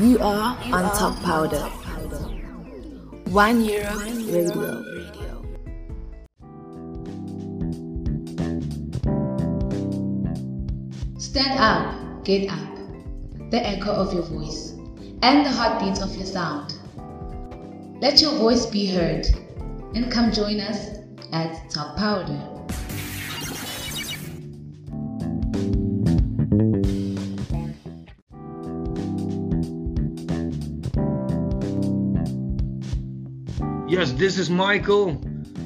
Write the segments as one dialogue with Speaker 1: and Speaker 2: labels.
Speaker 1: You are on Talk Powder. One Europe Radio.
Speaker 2: Stand up, get up. The echo of your voice and the heartbeats of your sound. Let your voice be heard and come join us at Talk Powder.
Speaker 3: Yes, this is Michael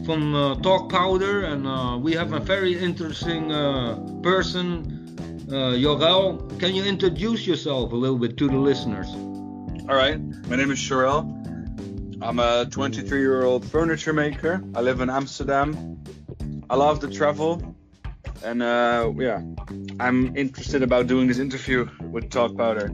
Speaker 3: from uh, Talk Powder, and uh, we have a very interesting uh, person, uh, Yorel. Can you introduce yourself a little bit to the listeners?
Speaker 4: All right, my name is Yorel. I'm a 23 year old furniture maker. I live in Amsterdam. I love to travel, and uh, yeah, I'm interested about doing this interview with Talk Powder.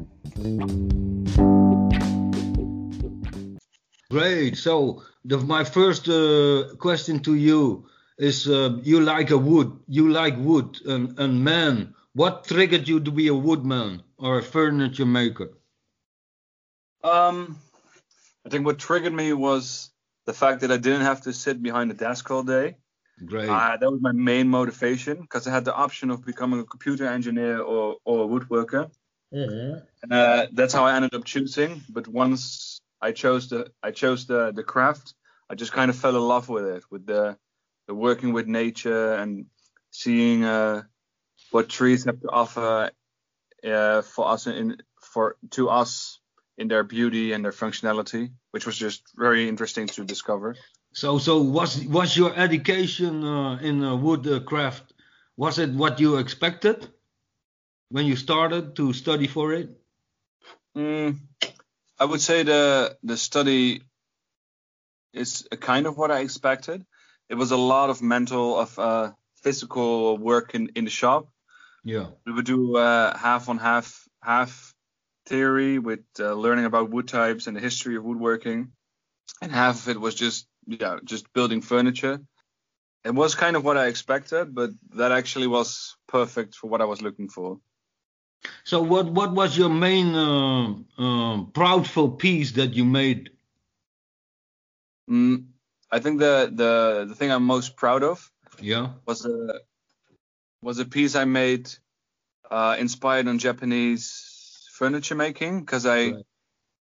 Speaker 3: Great. So, the, my first uh, question to you is: uh, You like a wood? You like wood, and, and man, what triggered you to be a woodman or a furniture maker?
Speaker 4: Um, I think what triggered me was the fact that I didn't have to sit behind a desk all day.
Speaker 3: Great.
Speaker 4: Uh, that was my main motivation because I had the option of becoming a computer engineer or, or a woodworker.
Speaker 3: Mhm.
Speaker 4: And, uh, that's how I ended up choosing. But once I chose the I chose the the craft, I just kind of fell in love with it, with the the working with nature and seeing uh, what trees have to offer uh, for us in for to us in their beauty and their functionality, which was just very interesting to discover.
Speaker 3: So, so was was your education uh, in uh, woodcraft? Was it what you expected when you started to study for it?
Speaker 4: Mm, I would say the the study is a kind of what I expected. It was a lot of mental of uh, physical work in, in the shop.
Speaker 3: Yeah.
Speaker 4: We would do uh, half on half half theory with uh, learning about wood types and the history of woodworking, and half of it was just yeah just building furniture. It was kind of what I expected, but that actually was perfect for what I was looking for.
Speaker 3: So, what what was your main uh, uh, proudful piece that you made?
Speaker 4: Mm, I think the the the thing I'm most proud of
Speaker 3: Yeah.
Speaker 4: was a was a piece I made uh, inspired on Japanese furniture making because I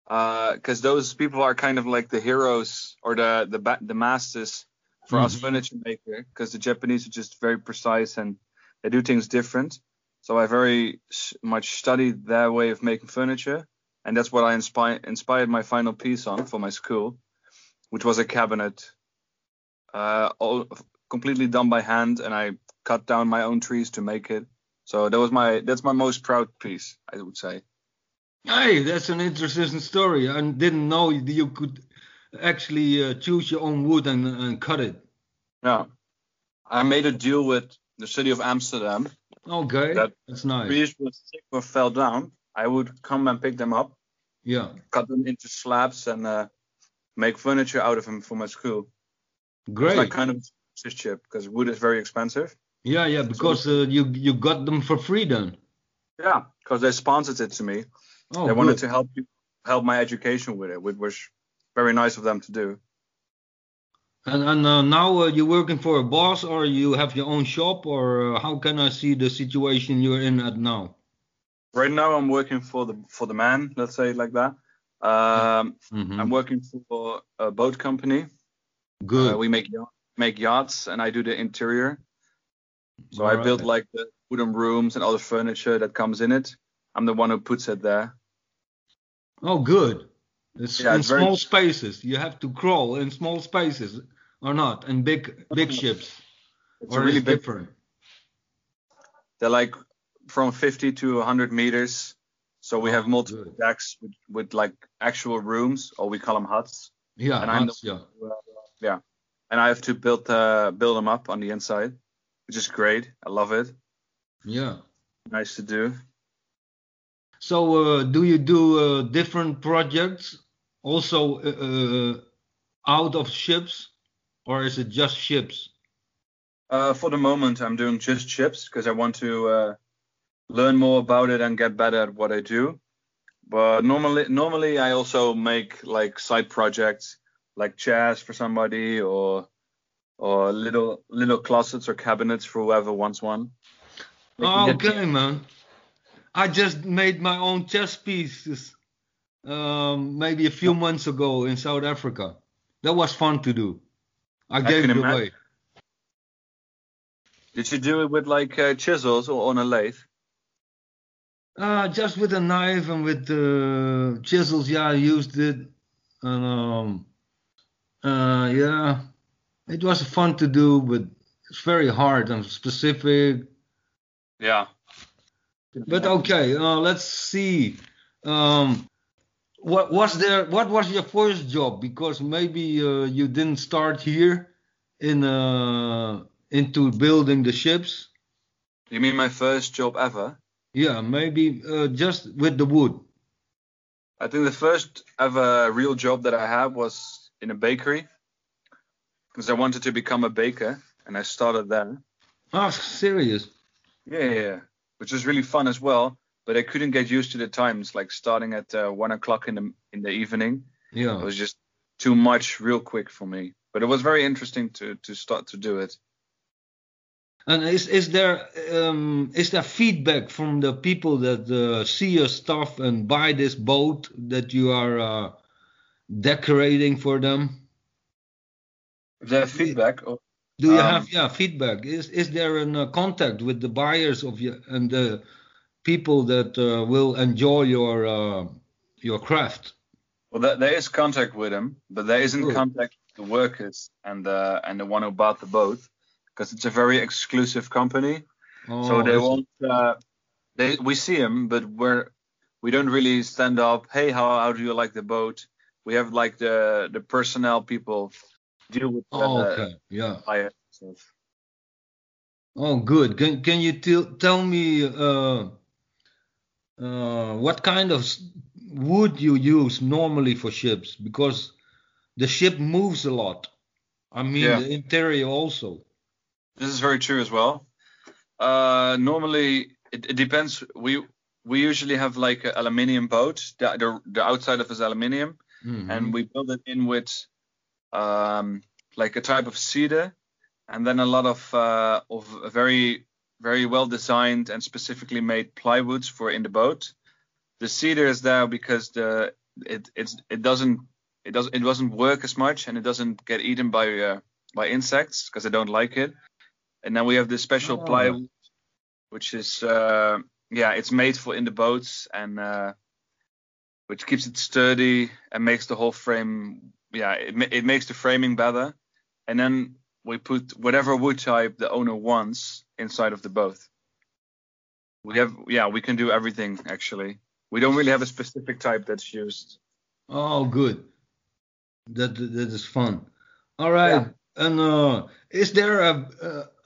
Speaker 3: Right.
Speaker 4: because those people are kind of like the heroes or the the the masters for us
Speaker 3: Mhm.
Speaker 4: furniture maker because the Japanese are just very precise and they do things different. So I very much studied their way of making furniture, and that's what I inspired inspired my final piece on for my school, which was a cabinet, uh, all completely done by hand, and I cut down my own trees to make it. So that was my that's my most proud piece, I would say.
Speaker 3: Hey, that's an interesting story. I didn't know you could actually uh, choose your own wood and, and cut it.
Speaker 4: Yeah, I made a deal with the city of Amsterdam.
Speaker 3: Okay,
Speaker 4: That-
Speaker 3: that's nice.
Speaker 4: Trees were sick or fell down. I would come and pick them up,
Speaker 3: Yeah,
Speaker 4: cut them into slabs, and uh, make furniture out of them for my school. It's
Speaker 3: great.
Speaker 4: like kind of apprenticeship because wood is very expensive.
Speaker 3: Yeah, yeah, because uh, you you got them for free then.
Speaker 4: Yeah, because they sponsored it to me.
Speaker 3: Oh,
Speaker 4: they wanted
Speaker 3: good.
Speaker 4: to help you help my education with it, which was very nice of them to do.
Speaker 3: And and uh, now uh, you're working for a boss, or you have your own shop, or uh, how can I see the situation you're in at now?
Speaker 4: Right now, I'm working for the for the man. Let's say it like that. Um,
Speaker 3: Mhm.
Speaker 4: I'm working for a boat company.
Speaker 3: Good.
Speaker 4: Uh, we make make yachts, and I do the interior. So I
Speaker 3: Alright.
Speaker 4: build like the wooden rooms and all the furniture that comes in it. I'm the one who puts it there.
Speaker 3: Oh, good. It's
Speaker 4: Yeah,
Speaker 3: in
Speaker 4: it's very-
Speaker 3: small spaces. You have to crawl in small spaces, or not? In big big ships,
Speaker 4: It's
Speaker 3: or
Speaker 4: really big.
Speaker 3: different.
Speaker 4: They're like from 50 to 100 meters. So we
Speaker 3: Oh,
Speaker 4: have multiple
Speaker 3: good.
Speaker 4: decks with, with like actual rooms, or we call them huts.
Speaker 3: Yeah,
Speaker 4: And
Speaker 3: huts, yeah.
Speaker 4: yeah. And I have to build uh, build them up on the inside, which is great. I love it.
Speaker 3: Yeah.
Speaker 4: Nice to do.
Speaker 3: So, uh, do you do uh, different projects also uh, out of ships, or is it just ships?
Speaker 4: Uh, for the moment, I'm doing just ships because I want to uh, learn more about it and get better at what I do. But normally, normally I also make like side projects, like chairs for somebody, or or little little closets or cabinets for whoever wants one. They can
Speaker 3: Okay, man. I just made my own chess pieces um, maybe a few months ago in South Africa. That was fun to do. I gave
Speaker 4: can
Speaker 3: it
Speaker 4: imagine.
Speaker 3: away.
Speaker 4: Did you do it with like uh, chisels or on a lathe?
Speaker 3: Uh, just with a knife and with the chisels, yeah, I used it. And um, uh, yeah, it was fun to do, but it's very hard and specific.
Speaker 4: Yeah.
Speaker 3: But okay, uh, let's see. Um, what was there? What was your first job? Because maybe uh, you didn't start here in uh, into building the ships.
Speaker 4: You mean my first job ever?
Speaker 3: Yeah, maybe uh, just with the wood.
Speaker 4: I think the first ever real job that I had was in a bakery because I wanted to become a baker and I started there.
Speaker 3: Ah, serious?
Speaker 4: Yeah, yeah, yeah. Which was really fun as well. But I couldn't get used to the times, like starting at uh, one o'clock in the in the evening.
Speaker 3: Yeah, it
Speaker 4: was just too much real quick for me. But it was very interesting to to start to do it.
Speaker 3: And is is there um, is there feedback from the people that uh, see your stuff and buy this boat that you are uh, decorating for them?
Speaker 4: The feedback. Or,
Speaker 3: Do you
Speaker 4: Um,
Speaker 3: have yeah feedback? Is is there a uh, contact with the buyers of your and the people that uh, will enjoy your uh, your craft?
Speaker 4: well, there, there is contact with them, but there isn't
Speaker 3: Cool.
Speaker 4: contact with the workers and the and the one who bought the boat because it's a very exclusive company.
Speaker 3: Oh,
Speaker 4: so they won't. Uh, they we see them, but we're we don't really stand up. Hey, how how do you like the boat? We have like the the personnel people deal with the
Speaker 3: Oh, okay, yeah. Oh, good. Can can you tell tell me uh, uh, what kind of wood you use normally for ships? Because the ship moves a lot. I mean,
Speaker 4: Yeah.
Speaker 3: the interior also.
Speaker 4: This is very true as well. Uh, normally, it, it depends. We we usually have like an aluminium boat. The, the the outside of is aluminium,
Speaker 3: Mhm.
Speaker 4: and we build it in with um, like a type of cedar, and then a lot of uh, of very very well designed and specifically made plywoods for in the boat. The cedar is there because the it it's it doesn't it doesn't it doesn't work as much and it doesn't get eaten by uh, by insects because they don't like it. And then we have this special
Speaker 3: Oh.
Speaker 4: plywood, which is uh, yeah, it's made for in the boats and uh, which keeps it sturdy and makes the whole frame yeah it, it makes the framing better. And then we put whatever wood type the owner wants inside of the boat. We have yeah we can do everything actually. We don't really have a specific type that's used.
Speaker 3: Oh, good. That that is fun. All right. And uh, is there a,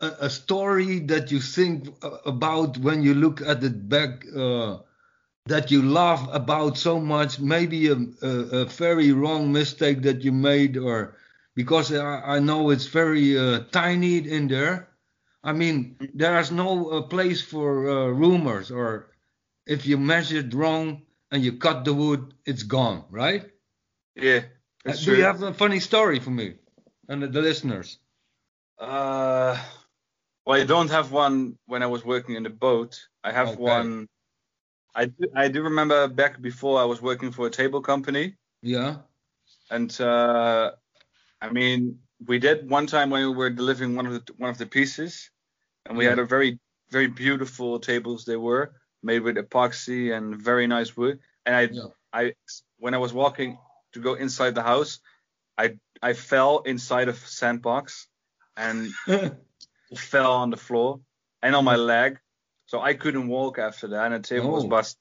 Speaker 3: a a story that you think about when you look at it back uh, that you laugh about so much? Maybe a, a, a very wrong mistake that you made, or because I, I know it's very uh, tiny in there. I mean, there is no uh, place for uh, rumors, or if you measured wrong and you cut the wood, it's gone, right?
Speaker 4: Yeah.
Speaker 3: Uh, Do you have a funny story for me and the, the listeners?
Speaker 4: Uh, well, I don't have one when I was working in the boat. I have
Speaker 3: Okay.
Speaker 4: one. I do, I do remember back before I was working for a table company,
Speaker 3: Yeah.
Speaker 4: and uh, I mean we did one time when we were delivering one of the one of the pieces, and we
Speaker 3: Yeah.
Speaker 4: had a very very beautiful tables. They were made with epoxy and very nice wood. And I
Speaker 3: Yeah.
Speaker 4: I when I was walking to go inside the house, I I fell inside a sandbox and fell on the floor and on my leg. So I couldn't walk after that, and the table was
Speaker 3: Oh.
Speaker 4: busted.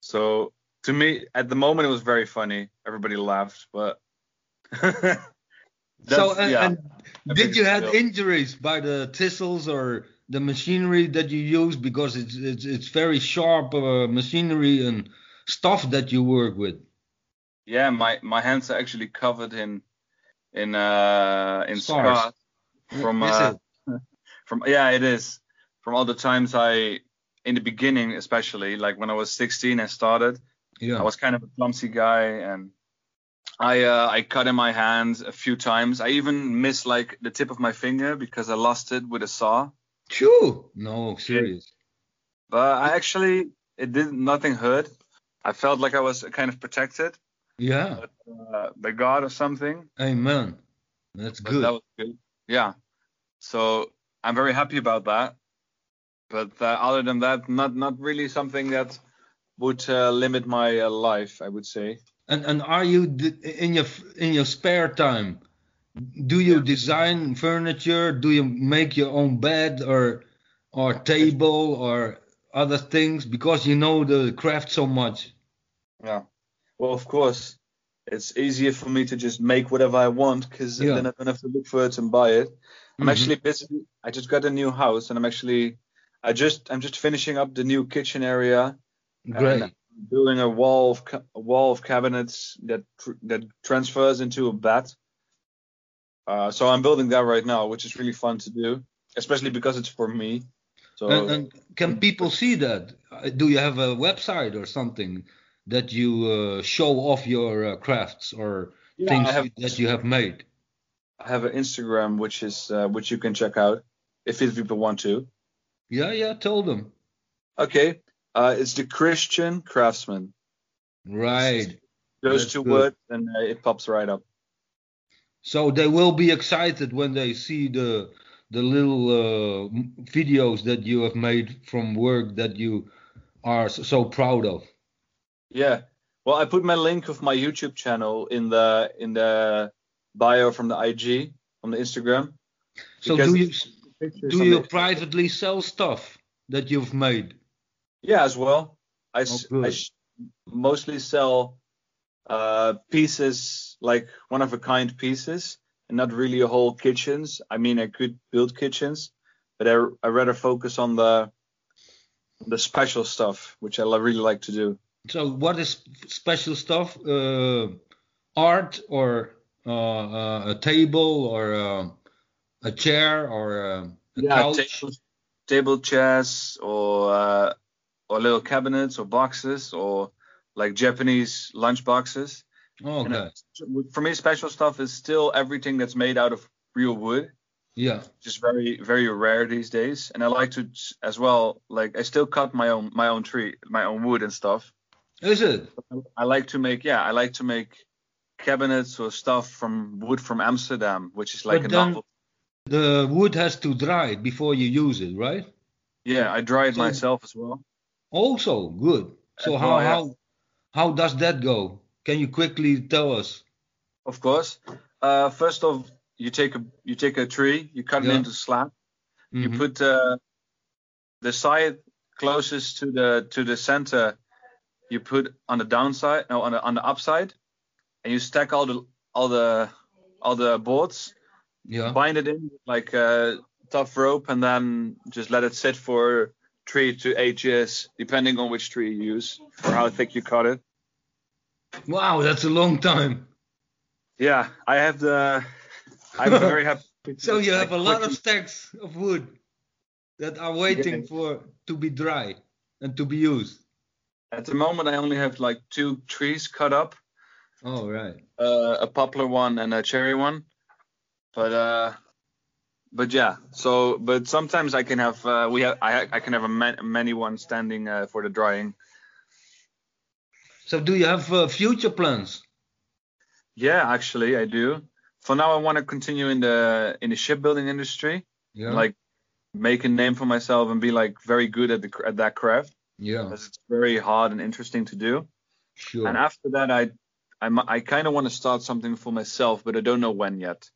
Speaker 4: So to me, at the moment, it was very funny. Everybody laughed, but
Speaker 3: so, and,
Speaker 4: yeah,
Speaker 3: and did you have
Speaker 4: still-
Speaker 3: injuries by the thistles or the machinery that you use because it's it's it's very sharp uh, machinery and stuff that you work with?
Speaker 4: yeah, my my hands are actually covered in in uh in
Speaker 3: Scars.
Speaker 4: scars from uh, from yeah it is from all the times I in the beginning especially like when I was 16 I started
Speaker 3: Yeah.
Speaker 4: I was kind of a clumsy guy, and I uh, I cut in my hands a few times. I even missed like the tip of my finger because I lost it with a saw.
Speaker 3: True. No, serious.
Speaker 4: But I actually it did nothing hurt. I felt like I was kind of protected
Speaker 3: Yeah.
Speaker 4: uh, by God or something.
Speaker 3: Amen. That's
Speaker 4: But
Speaker 3: good.
Speaker 4: that was good. Yeah. So I'm very happy about that. But uh, other than that, not not really something that would uh, limit my uh, life. I would say.
Speaker 3: And and are you d- in your in your spare time? Do you design furniture? Do you make your own bed or or table or other things because you know the craft so much?
Speaker 4: Yeah. Well, of course, it's easier for me to just make whatever I want because
Speaker 3: Yeah.
Speaker 4: then I don't have to look for it and buy it. I'm
Speaker 3: Mhm.
Speaker 4: actually busy. I just got a new house and I'm actually, I just, I'm just finishing up the new kitchen area.
Speaker 3: Great.
Speaker 4: Building a wall of a wall of cabinets that tr- that transfers into a bed. Uh, so I'm building that right now, which is really fun to do, especially because it's for me. So
Speaker 3: And, and can people see that? Uh, Do you have a website or something that you uh, show off your uh, crafts or
Speaker 4: Yeah,
Speaker 3: things
Speaker 4: have-
Speaker 3: that you have made?
Speaker 4: I have an Instagram which is uh, which you can check out if if people want to.
Speaker 3: Yeah, yeah, tell them.
Speaker 4: Okay, uh, it's the Christian Craftsman.
Speaker 3: Right. That's
Speaker 4: two
Speaker 3: good.
Speaker 4: words and uh, it pops right up.
Speaker 3: So they will be excited when they see the the little uh, videos that you have made from work that you are so, so proud of.
Speaker 4: Yeah. Well, I put my link of my YouTube channel in the in the bio from the IG on the Instagram.
Speaker 3: So do you
Speaker 4: Pictures
Speaker 3: do you privately sell stuff that you've made?
Speaker 4: Yeah, as well. I, s-
Speaker 3: Oh,
Speaker 4: I sh- mostly sell uh, pieces like one of a kind pieces and not really a whole kitchens. I mean, I could build kitchens, but I, I rather focus on the the special stuff, which I really like to do.
Speaker 3: So what is special stuff? Uh, art or uh, uh, a table or uh, a chair or uh, a couch?
Speaker 4: table, table chairs or uh, or little cabinets or boxes or like Japanese lunch boxes. And,
Speaker 3: Okay.
Speaker 4: for me, special stuff is still everything that's made out of real wood.
Speaker 3: Yeah.
Speaker 4: just very very rare these days and i like to as well like i still cut my own my own tree my own wood and stuff
Speaker 3: Is it?
Speaker 4: i like to make yeah i like to make cabinets or stuff from wood from amsterdam which is like
Speaker 3: But
Speaker 4: a
Speaker 3: then-
Speaker 4: novel
Speaker 3: The wood has to dry before you use it, right?
Speaker 4: yeah i dry it
Speaker 3: So-
Speaker 4: myself as well
Speaker 3: Also good. So how how how does that go? Can you quickly tell us?
Speaker 4: of course uh first off you take a you take a tree you cut
Speaker 3: Yeah.
Speaker 4: it into slab you
Speaker 3: Mhm.
Speaker 4: put uh, the side closest to the to the center you put on the downside no on the on the upside and you stack all the all the all the boards
Speaker 3: yeah.
Speaker 4: bind it in like a tough rope and then just let it sit for three to eight years depending on which tree you use or how thick you cut it
Speaker 3: Wow, that's a long time.
Speaker 4: yeah i have the i'm very happy
Speaker 3: So you have a lot of stacks of wood that are waiting
Speaker 4: Yeah.
Speaker 3: for to be dry and to be used.
Speaker 4: at the moment i only have like two trees cut up
Speaker 3: Oh right.
Speaker 4: uh, a poplar one and a cherry one. But uh, but yeah. So but sometimes I can have uh, we have I I can have a man, many ones standing uh, for the drawing.
Speaker 3: So do you have uh, future plans?
Speaker 4: Yeah, actually I do. For now I want to continue in the in the shipbuilding industry,
Speaker 3: Yeah.
Speaker 4: like make a name for myself and be like very good at the at that craft
Speaker 3: yeah.
Speaker 4: because it's very hard and interesting to do.
Speaker 3: Sure.
Speaker 4: And after that I I'm, I kind of want to start something for myself, but I don't know when yet.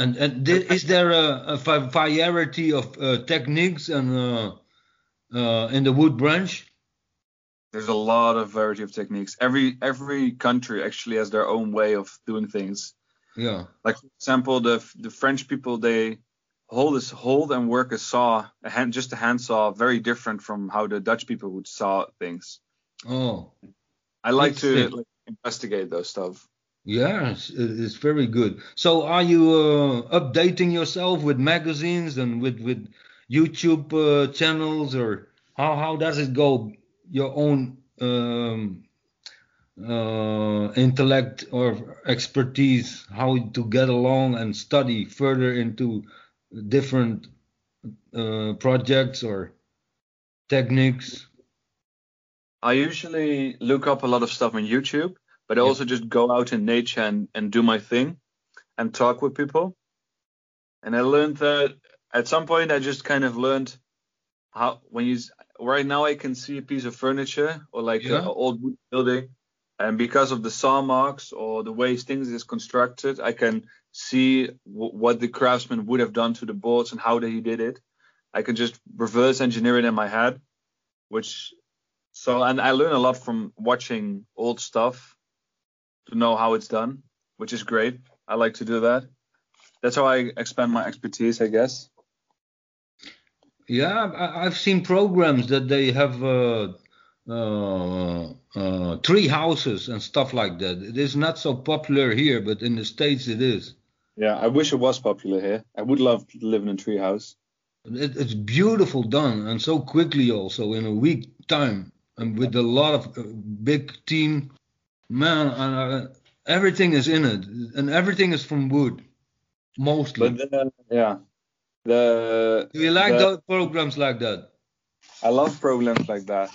Speaker 3: And and is there a, a variety of uh, techniques and uh, uh, in the wood branch?
Speaker 4: There's a lot of variety of techniques. Every every country actually has their own way of doing things.
Speaker 3: Yeah.
Speaker 4: Like for example, the the French people they hold this hold and work a saw, a hand just a handsaw, very different from how the Dutch people would saw things.
Speaker 3: Oh.
Speaker 4: I like to like, investigate those stuff.
Speaker 3: It's, it's very good. So, are you uh, updating yourself with magazines and with with YouTube uh, channels, or how how does it go? Your own um, uh, intellect or expertise, how to get along and study further into different uh, projects or techniques?
Speaker 4: I usually look up a lot of stuff on YouTube, but I also just go out in nature and, and do my thing and talk with people. And I learned that at some point I just kind of learned how when you right now I can see a piece of furniture or like
Speaker 3: Yeah.
Speaker 4: an old building, and because of the saw marks or the way things is constructed, I can see w- what the craftsman would have done to the boards and how he did it. I can just reverse engineer it in my head, which so and I learn a lot from watching old stuff to know how it's done, which is great. I like to do that. That's how I expand my expertise, I guess.
Speaker 3: Yeah, I, I've seen programs that they have uh, uh, uh, tree houses and stuff like that. It is not so popular here, but in the States it is.
Speaker 4: Yeah, I wish it was popular here. I would love to live in a tree house.
Speaker 3: It, it's beautiful done and so quickly also in a week time and with a lot of uh, big team. Man, uh, everything is in it and everything is from wood, mostly.
Speaker 4: But then, yeah, the
Speaker 3: Do you like
Speaker 4: the-
Speaker 3: those programs like that?
Speaker 4: I love programs like that,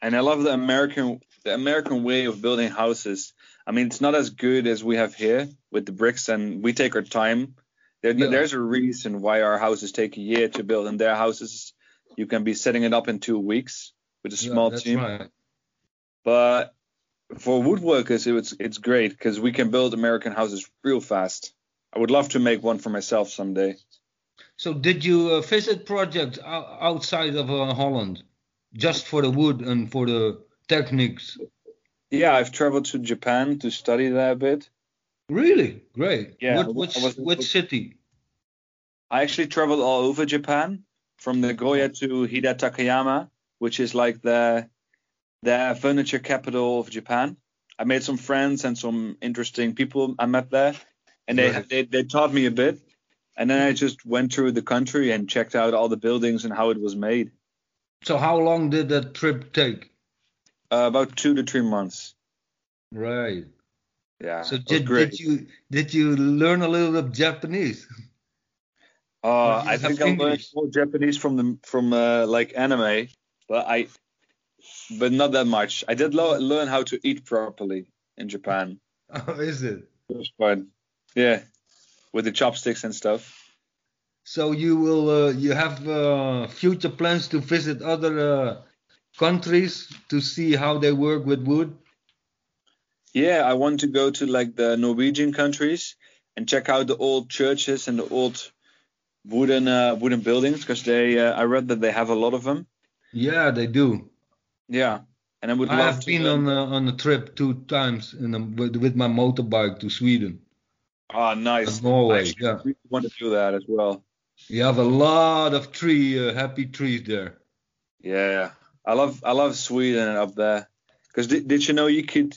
Speaker 4: and I love the American the American way of building houses. I mean, it's not as good as we have here with the bricks, and we take our time. There,
Speaker 3: Yeah.
Speaker 4: There's a reason why our houses take a year to build, and their houses you can be setting it up in two weeks with a
Speaker 3: Yeah,
Speaker 4: small
Speaker 3: that's
Speaker 4: team.
Speaker 3: right.
Speaker 4: But for woodworkers, it's it's great because we can build American houses real fast. I would love to make one for myself someday.
Speaker 3: So did you uh, visit projects outside of uh, Holland, just for the wood and for the techniques?
Speaker 4: Yeah, I've traveled to Japan to study that a bit.
Speaker 3: Really great.
Speaker 4: Yeah,
Speaker 3: What, which
Speaker 4: was-
Speaker 3: which city?
Speaker 4: I actually traveled all over Japan, from Nagoya to Hida Takayama, which is like the the furniture capital of Japan. I made some friends and some interesting people I met there, and they
Speaker 3: Right.
Speaker 4: they, they taught me a bit. And then I just went through the country and checked out all the buildings and how it was made.
Speaker 3: So how long did that trip take?
Speaker 4: Uh, about two to three months.
Speaker 3: Right.
Speaker 4: Yeah.
Speaker 3: So did, did you did you learn a little bit of Japanese?
Speaker 4: Uh, I think I learned more Japanese from the from uh, like anime, but I, but not that much. I did lo- learn how to eat properly in Japan.
Speaker 3: Oh, is it?
Speaker 4: It was fun. Yeah, with the chopsticks and stuff.
Speaker 3: So you will uh, you have uh, future plans to visit other uh, countries to see how they work with wood?
Speaker 4: Yeah, I want to go to like the Norwegian countries and check out the old churches and the old wooden uh, wooden buildings because they uh, I read that they have a lot of them.
Speaker 3: Yeah, they do.
Speaker 4: Yeah, and I would
Speaker 3: I have
Speaker 4: to.
Speaker 3: been
Speaker 4: learn-
Speaker 3: on a, on a trip two times in a, with, with my motorbike to Sweden
Speaker 4: Ah, nice.
Speaker 3: Norway.
Speaker 4: Actually
Speaker 3: Yeah,
Speaker 4: really want to do that as well.
Speaker 3: you have a lot of tree uh, happy trees there.
Speaker 4: Yeah, I love I love Sweden up there. Because did, did you know you could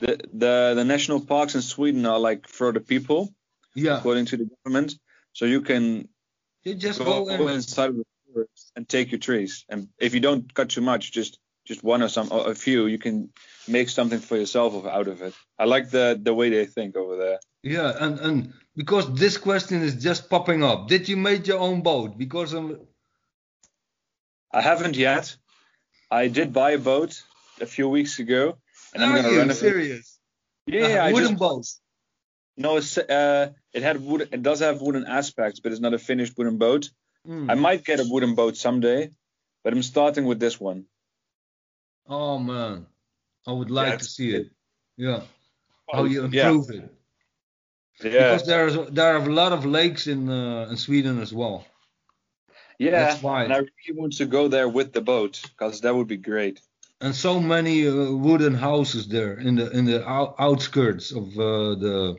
Speaker 4: the, the the national parks in Sweden are like for the people
Speaker 3: Yeah,
Speaker 4: according to the government. So you can
Speaker 3: you just
Speaker 4: go,
Speaker 3: go in.
Speaker 4: inside of the forest and take your trees. And if you don't cut too much, just just one or some or a few, you can make something for yourself out of it. I like the the way they think over there.
Speaker 3: Yeah, and and because this question is just popping up. Did you make your own boat? Because I'm,
Speaker 4: I haven't yet. I did buy a boat a few weeks ago, and I'm gonna
Speaker 3: you
Speaker 4: renovate.
Speaker 3: serious?
Speaker 4: Yeah,
Speaker 3: A
Speaker 4: I
Speaker 3: wooden
Speaker 4: just
Speaker 3: boat.
Speaker 4: No, it's, uh, it had wood. It does have wooden aspects, but it's not a finished wooden boat.
Speaker 3: Mm.
Speaker 4: I might get a wooden boat someday, but I'm starting with this one.
Speaker 3: Oh man, I would like to see it. Yeah, how you
Speaker 4: Yeah.
Speaker 3: improve it.
Speaker 4: Yeah,
Speaker 3: Because there's there are a lot of lakes in uh, in Sweden as well.
Speaker 4: yeah.
Speaker 3: that's why.
Speaker 4: And I really want to go there with the boat because that would be great.
Speaker 3: and so many uh, wooden houses there in the in the out- outskirts of uh, the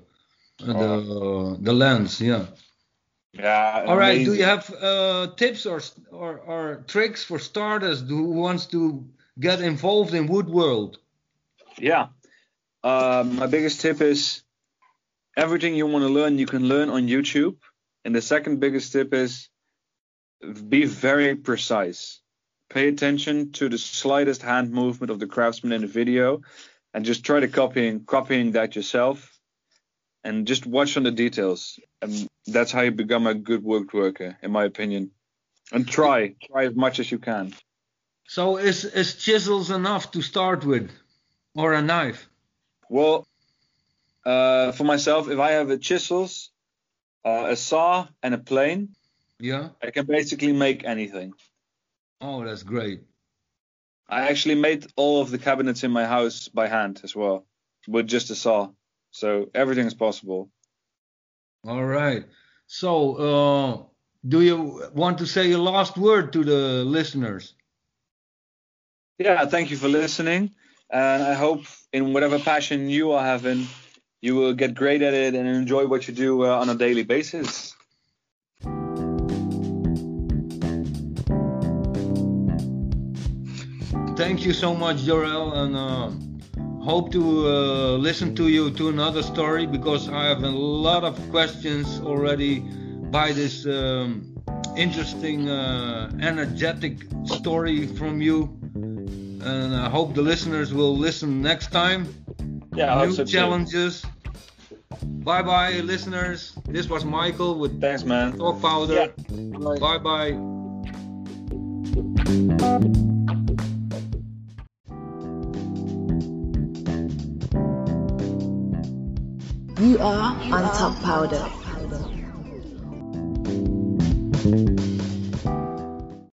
Speaker 3: uh, the uh, the lands. Yeah.
Speaker 4: Yeah.
Speaker 3: All right. Do you have uh, tips or, or or tricks for starters who wants to get involved in wood world?
Speaker 4: Yeah. Um, my biggest tip is everything you want to learn, you can learn on YouTube. And the second biggest tip is be very precise. pay attention to the slightest hand movement of the craftsman in the video, and just try to copying copying that yourself, and just watch on the details. And that's how you become a good woodworker, in my opinion. And try, try as much as you can.
Speaker 3: So is is chisels enough to start with, or a knife?
Speaker 4: Well, uh, for myself, if I have a chisels, uh, a saw, and a plane,
Speaker 3: Yeah.
Speaker 4: I can basically make anything.
Speaker 3: Oh, that's great.
Speaker 4: I actually made all of the cabinets in my house by hand as well, with just a saw. So everything is possible.
Speaker 3: All right. So, uh, do you want to say a last word to the listeners?
Speaker 4: Yeah, thank you for listening, and I hope in whatever passion you are having, you will get great at it and enjoy what you do uh, on a daily basis.
Speaker 3: Thank you so much, Yorel, and uh, hope to uh, listen to you to another story because I have a lot of questions already by this um, interesting, uh, energetic story from you. And I hope the listeners will listen next time.
Speaker 4: Yeah, I
Speaker 3: New
Speaker 4: so
Speaker 3: challenges. Bye bye, listeners. This was Michael with
Speaker 4: Thanks, man.
Speaker 3: Talk Powder. Bye bye.
Speaker 1: You are on Talk Powder.